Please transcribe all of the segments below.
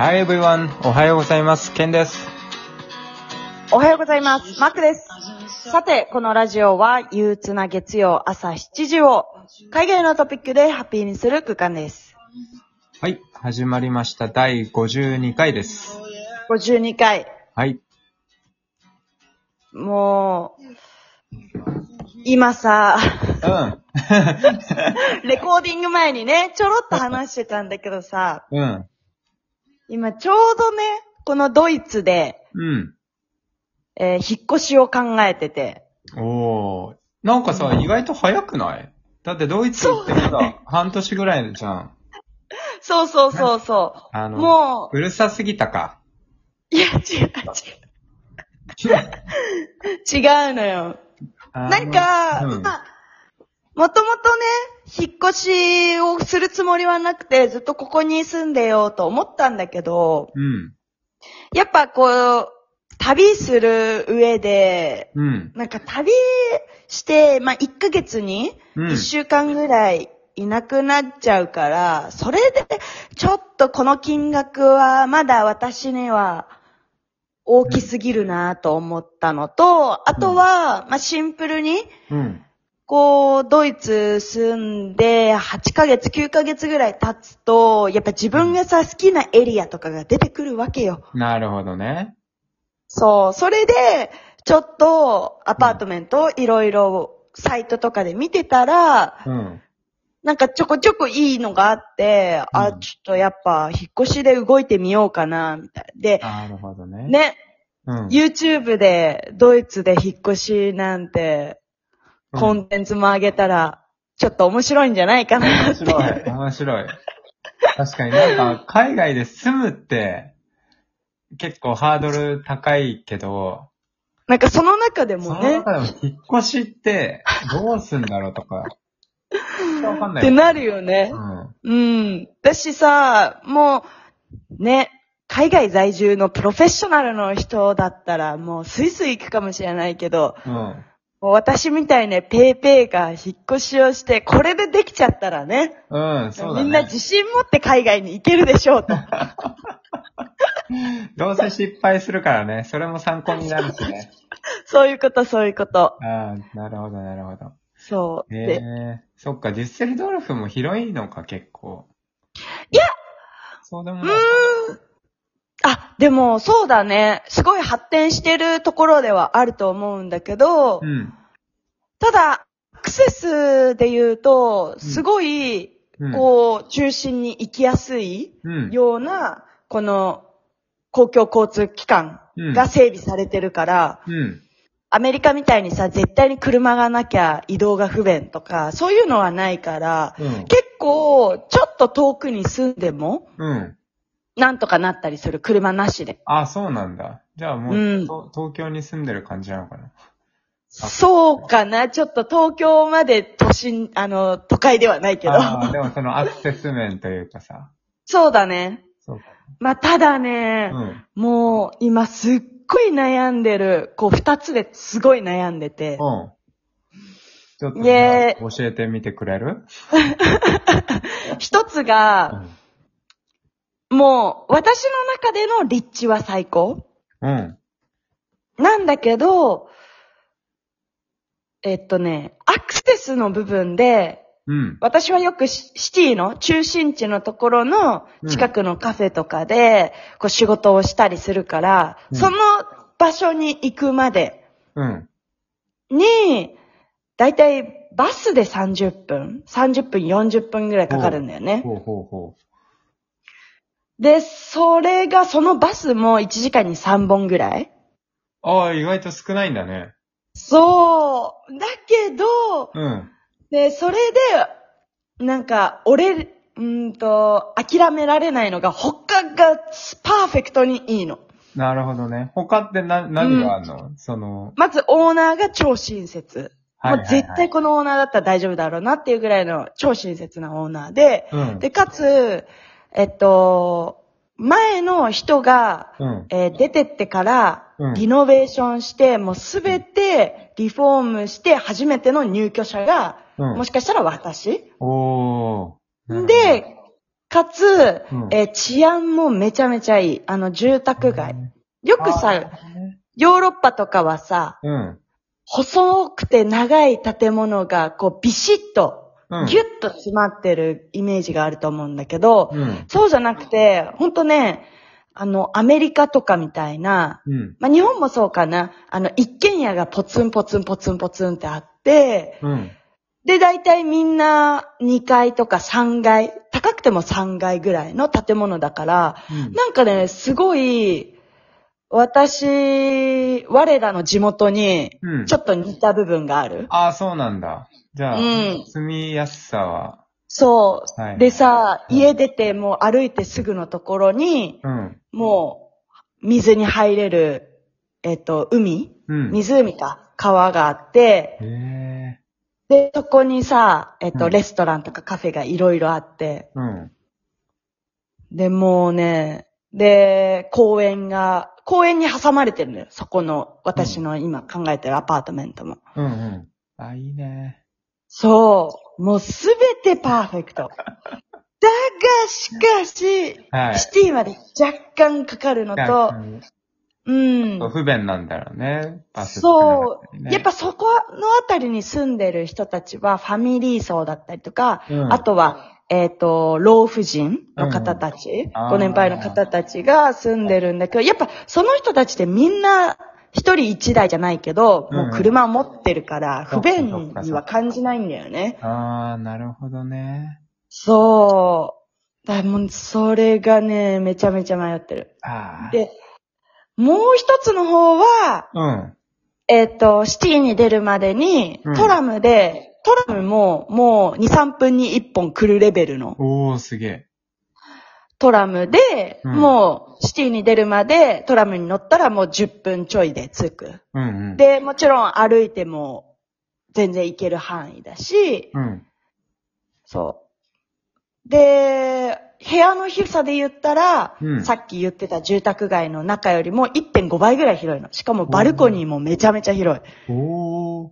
Hi everyone! おはようございます。ケンです。おはようございます。マックです。さて、このラジオは憂鬱な月曜朝7時を海外のトピックでハッピーにする空間です。はい。始まりました。第52回です。52回。はい。もう、今さ、うん。レコーディング前にね、ちょろっと話してたんだけどさ、うん。今ちょうどね、このドイツで、うん。えー引っ越しを考えてて、おー。なんかさ、意外と早くない？だってドイツ行ってまだ半年ぐらいじゃん。そうそうそうそう。あの、もうるさすぎたか。う、いや、違う違う。違うのよ。なんか、うんまあ、もともとね、引っ越しをするつもりはなくて、ずっとここに住んでようと思ったんだけど、うん。やっぱこう、旅する上で、うん。なんか旅して、まあ、1ヶ月にうん1週間ぐらいいなくなっちゃうから、それで、ちょっとこの金額はまだ私には大きすぎるなと思ったのと、あとは、まあ、シンプルに、うん。こう、ドイツ住んで8ヶ月、9ヶ月ぐらい経つと、やっぱ自分がさ、好きなエリアとかが出てくるわけよ。なるほどね。そう。それで、ちょっとアパートメントいろいろサイトとかで見てたら、うん。なんかちょこちょこいいのがあって、あ、うんちょっとやっぱ引っ越しで動いてみようかな、みたいで、なるほどね。。ね、うん。YouTube でドイツで引っ越しなんて、コンテンツも上げたら、ちょっと面白いんじゃないかな面って。白い。面白い。確かになんか、海外で住むって、結構ハードル高いけど、なんかその中でそのもね、中でも引っ越しって、どうすんだろうとか、わかんない。ってなるよねう。ん。うん。私さ、もう、ね、海外在住のプロフェッショナルの人だったら、もうスイスイ行くかもしれないけど、うん。もう私みたいね、ペーペーが引っ越しをして、これでできちゃったらね、うん、そうだね。みんな自信持って海外に行けるでしょうと。どうせ失敗するからね、それも参考になるしね。そういうこと、そういうこと。ああ、なるほど、なるほど。そう。えで、えそっか、デュッセルドルフも広いのか、結構。いやそうでもうない。ーん。あ、でも、そうだね。すごい発展してるところではあると思うんだけど、うん。ただ、アクセスで言うと、すごい、うん。こう、中心に行きやすいうん。ような、この、公共交通機関うんが整備されてるから、うん。アメリカみたいにさ、絶対に車がなきゃ移動が不便とか、そういうのはないから、うん。結構、ちょっと遠くに住んでも、うん。なんとかなったりする、車なしで。あ、そうなんだ。じゃあもう、うんと東京に住んでる感じなのかな？そうかなちょっと東京まで都心、あの、都会ではないけど。ああ、でもそのアクセス面というかさ。そうだね。そうか。まあ、ただね、うん。もう今すっごい悩んでる、こう二つですごい悩んでて。うん。ちょっと、で教えてみてくれる？一つうが、ん。もう私の中での立地は最高。うん。なんだけど、えっとね、アクセスの部分で、うん。私はよくシシティの中心地のところの近くのカフェとかで、こう仕事をしたりするから、うんその場所に行くまでうん。に、だいたいバスで30分 ?30 分、40分ぐらいかかるんだよね。ほうほうほで、それが、そのバスも1時間に3本ぐらいう。ああ、意外と少ないんだね。そう。だけど、うん。で、それで、なんか、俺、うーんと、諦められないのが、他がパーフェクトにいいの。なるほどね。他ってな、何があるの、その、まず、オーナーが超親切。はいはいはい絶対このオーナーだったら大丈夫だろうなっていうぐらいの超親切なオーナーで、うん。で、かつ、えっと、前の人が、うん。えー出てってからうん、リノベーションして、もうすべてリフォームして、初めての入居者が、うん。もしかしたら私で、かつ、うんえー治安もめちゃめちゃいい。あの、住宅街。よくあさ、ーヨーロッパとかはさ、うん。細くて長い建物が、こう、ビシッと、うん。ギュッと詰まってるイメージがあると思うんだけど、うん。そうじゃなくて、ほんとね、あの、アメリカとかみたいな、うん。まあ、日本もそうかな、あの、一軒家がポツンポツンポツンポツンってあって、うん。で、大体みんな2階とか3階、高くても3階ぐらいの建物だから、うん。なんかね、すごい、私、我らの地元に、うん。ちょっと似た部分がある。ああ、そうなんだ。じゃあ、うん住みやすさは、そう。はい。で、さ、うん家出てもう歩いてすぐのところに、うん。もう、水に入れる、えっ、と、海？うん。湖か？川があって、へえ。で、そこにさ、えっ、と、うんレストランとかカフェがいろいろあって、うん。で、もうね、で、公園が、公園に挟まれてるのよ。そこの、私の今考えてるアパートメントも。うんうん。あ、いいね。そう。もうすべてパーフェクト。だが、しかし、はい。シティまで若干かかるのと、うん。不便なんだろうね。バスそう。やっぱそこのあたりに住んでる人たちはファミリー層だったりとか、うんあとは、えっ、と、老婦人の方たち、あーご年配の方たちが住んでるんだけど、やっぱその人たちってみんな一人一台じゃないけど、うんもう車を持ってるから、不便には感じないんだよね。ああ、なるほどね。そう。だもう、それがね、めちゃめちゃ迷ってる。ああ。で、もう一つの方は、うん。えっ、と、シティに出るまでにうん、トラムで、トラムももう2、3分に1本来るレベルのおー、すげえ。トラムで、うんもうシティに出るまでトラムに乗ったらもう10分ちょいで着く。うんうん。、で、もちろん歩いても全然行ける範囲だし、うん。そう。で、部屋の広さで言ったら、うんさっき言ってた住宅街の中よりも1.5倍ぐらい広いの。しかもバルコニーもめちゃめちゃ広い。おー。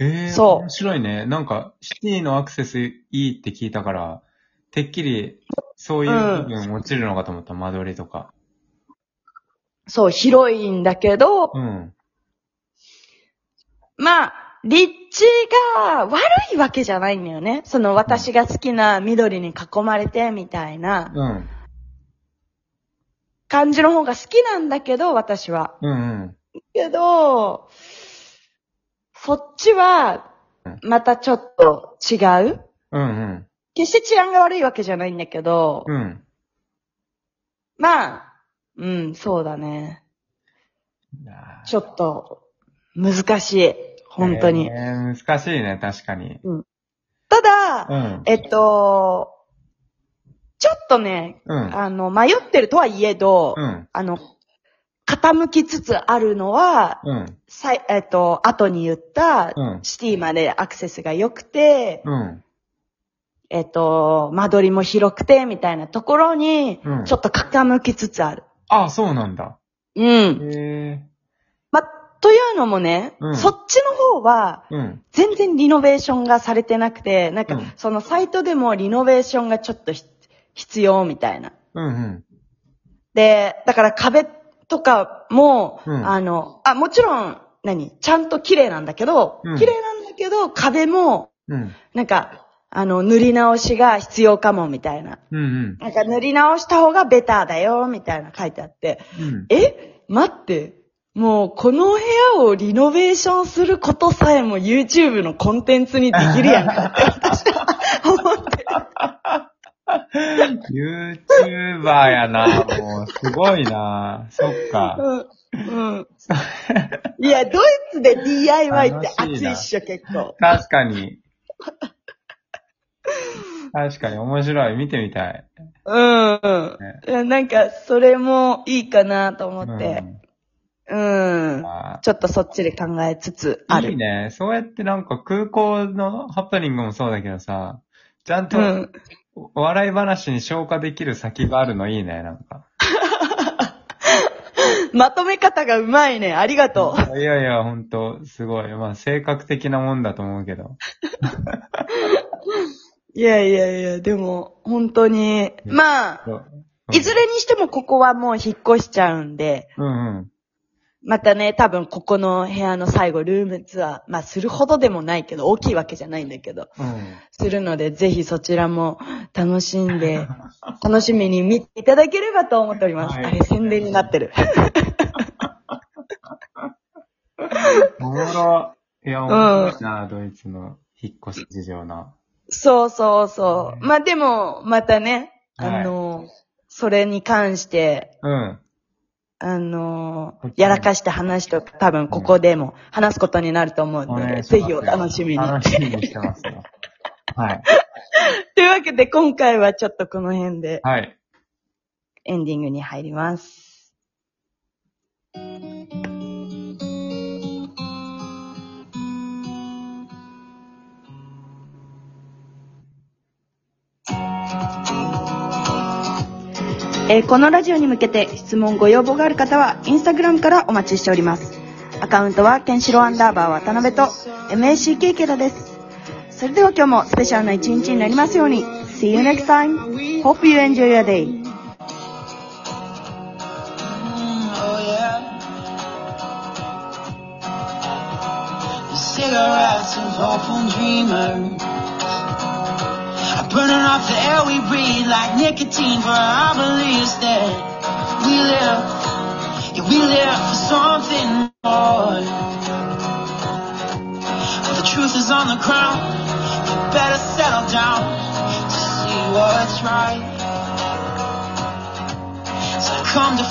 ええー、そう面白いね。なんか、シティのアクセスいいって聞いたから、てっきり、そういう部分落ちるのかと思った、間取りとか。そう、広いんだけど、うん。まあ、立地が悪いわけじゃないんだよね。その私が好きな緑に囲まれてみたいなうん。感じの方が好きなんだけど、私は。うんうん。けど、そっちは、またちょっと違ううんうん。決して治安が悪いわけじゃないんだけど、うん。まあ、うん、そうだね。ちょっと、難しい。本当に。えー難しいね、確かに。ただ、うん。えっと、ちょっとね、うん。あの、迷ってるとはいえど、うん。あの、傾きつつあるのは、うん。さいえっと、後に言った、うん。シティまでアクセスが良くて、うん。えっと、間取りも広くて、みたいなところに、うんちょっと傾きつつある。あ、そうなんだ。うん。へというのもね、うんそっちの方は、ー。うん。全然リノベーションがされてなくて、なんかうん、そのサイトでもリノベーションがちょっとひ必要みたいな。うんうん。で、だから壁とかも、うんあの、あ、もちろん、何？ちゃんと綺麗なんだけど、うん綺麗なんだけど、壁も、うん。なんか、あの、塗り直しが必要かも、みたいな。うんなんか塗り直した方がベターだよ、みたいな書いてあって、うん。うん。え？待って。もう、この部屋をリノベーションすることさえも YouTube のコンテンツにできるやんかって私は思ってる。YouTuber やな、もう、すごいな。そっか。うん。うん。いや、ドイツで DIY って熱いっしょ、結構。確かに。確かに面白い。見てみたい。うん。いやなんか、それもいいかなと思うって。んうん。あちょっとそっちで考えつつある。いいね。そうやってなんか空港のハプニングもそうだけどさ、ちゃんとうん。お笑い話に消化できる先があるのいいね、なんか。まとめ方がうまいね。ありがとう。いやいや、ほんと、すごい。まあ、性格的なもんだと思うけど。いやいやいや、でも、本当に、うんまあ、そういずれにしてもここはもう引っ越しちゃうんで、うんうん。またね、多分ここの部屋の最後、ルームツアー、まあするほどでもないけど、大きいわけじゃないんだけど、うん。するので、ぜひそちらも楽しんで、楽しみに見ていただければと思っております。はいあれ、宣伝になってる。おもろ。いや、面白いな、ドイツの引っ越し事情な。そうそうそう。ねまあでも、またね、はいあの、それに関して、うん。あのこっちも、やらかして話とか多分ここでも話すことになると思うので、ぜひお楽しみに。楽しみにしてますよ。はい。というわけで今回はちょっとこの辺ではい。エンディングに入ります。えーこのラジオに向けて質問ご要望がある方は、インスタグラムからお待ちしております。アカウントは、ケンシロウアンダーバー渡辺と、MACK ケラです。それでは今日もスペシャルな一日になりますように。See you next time. Hope you enjoy your day. Cigarettes of hopeful dreamers off the air we breathe like nicotine for our beliefs that we live, yeah, we live for something more. But the truth is on the ground. You better settle down to see what's right. So come to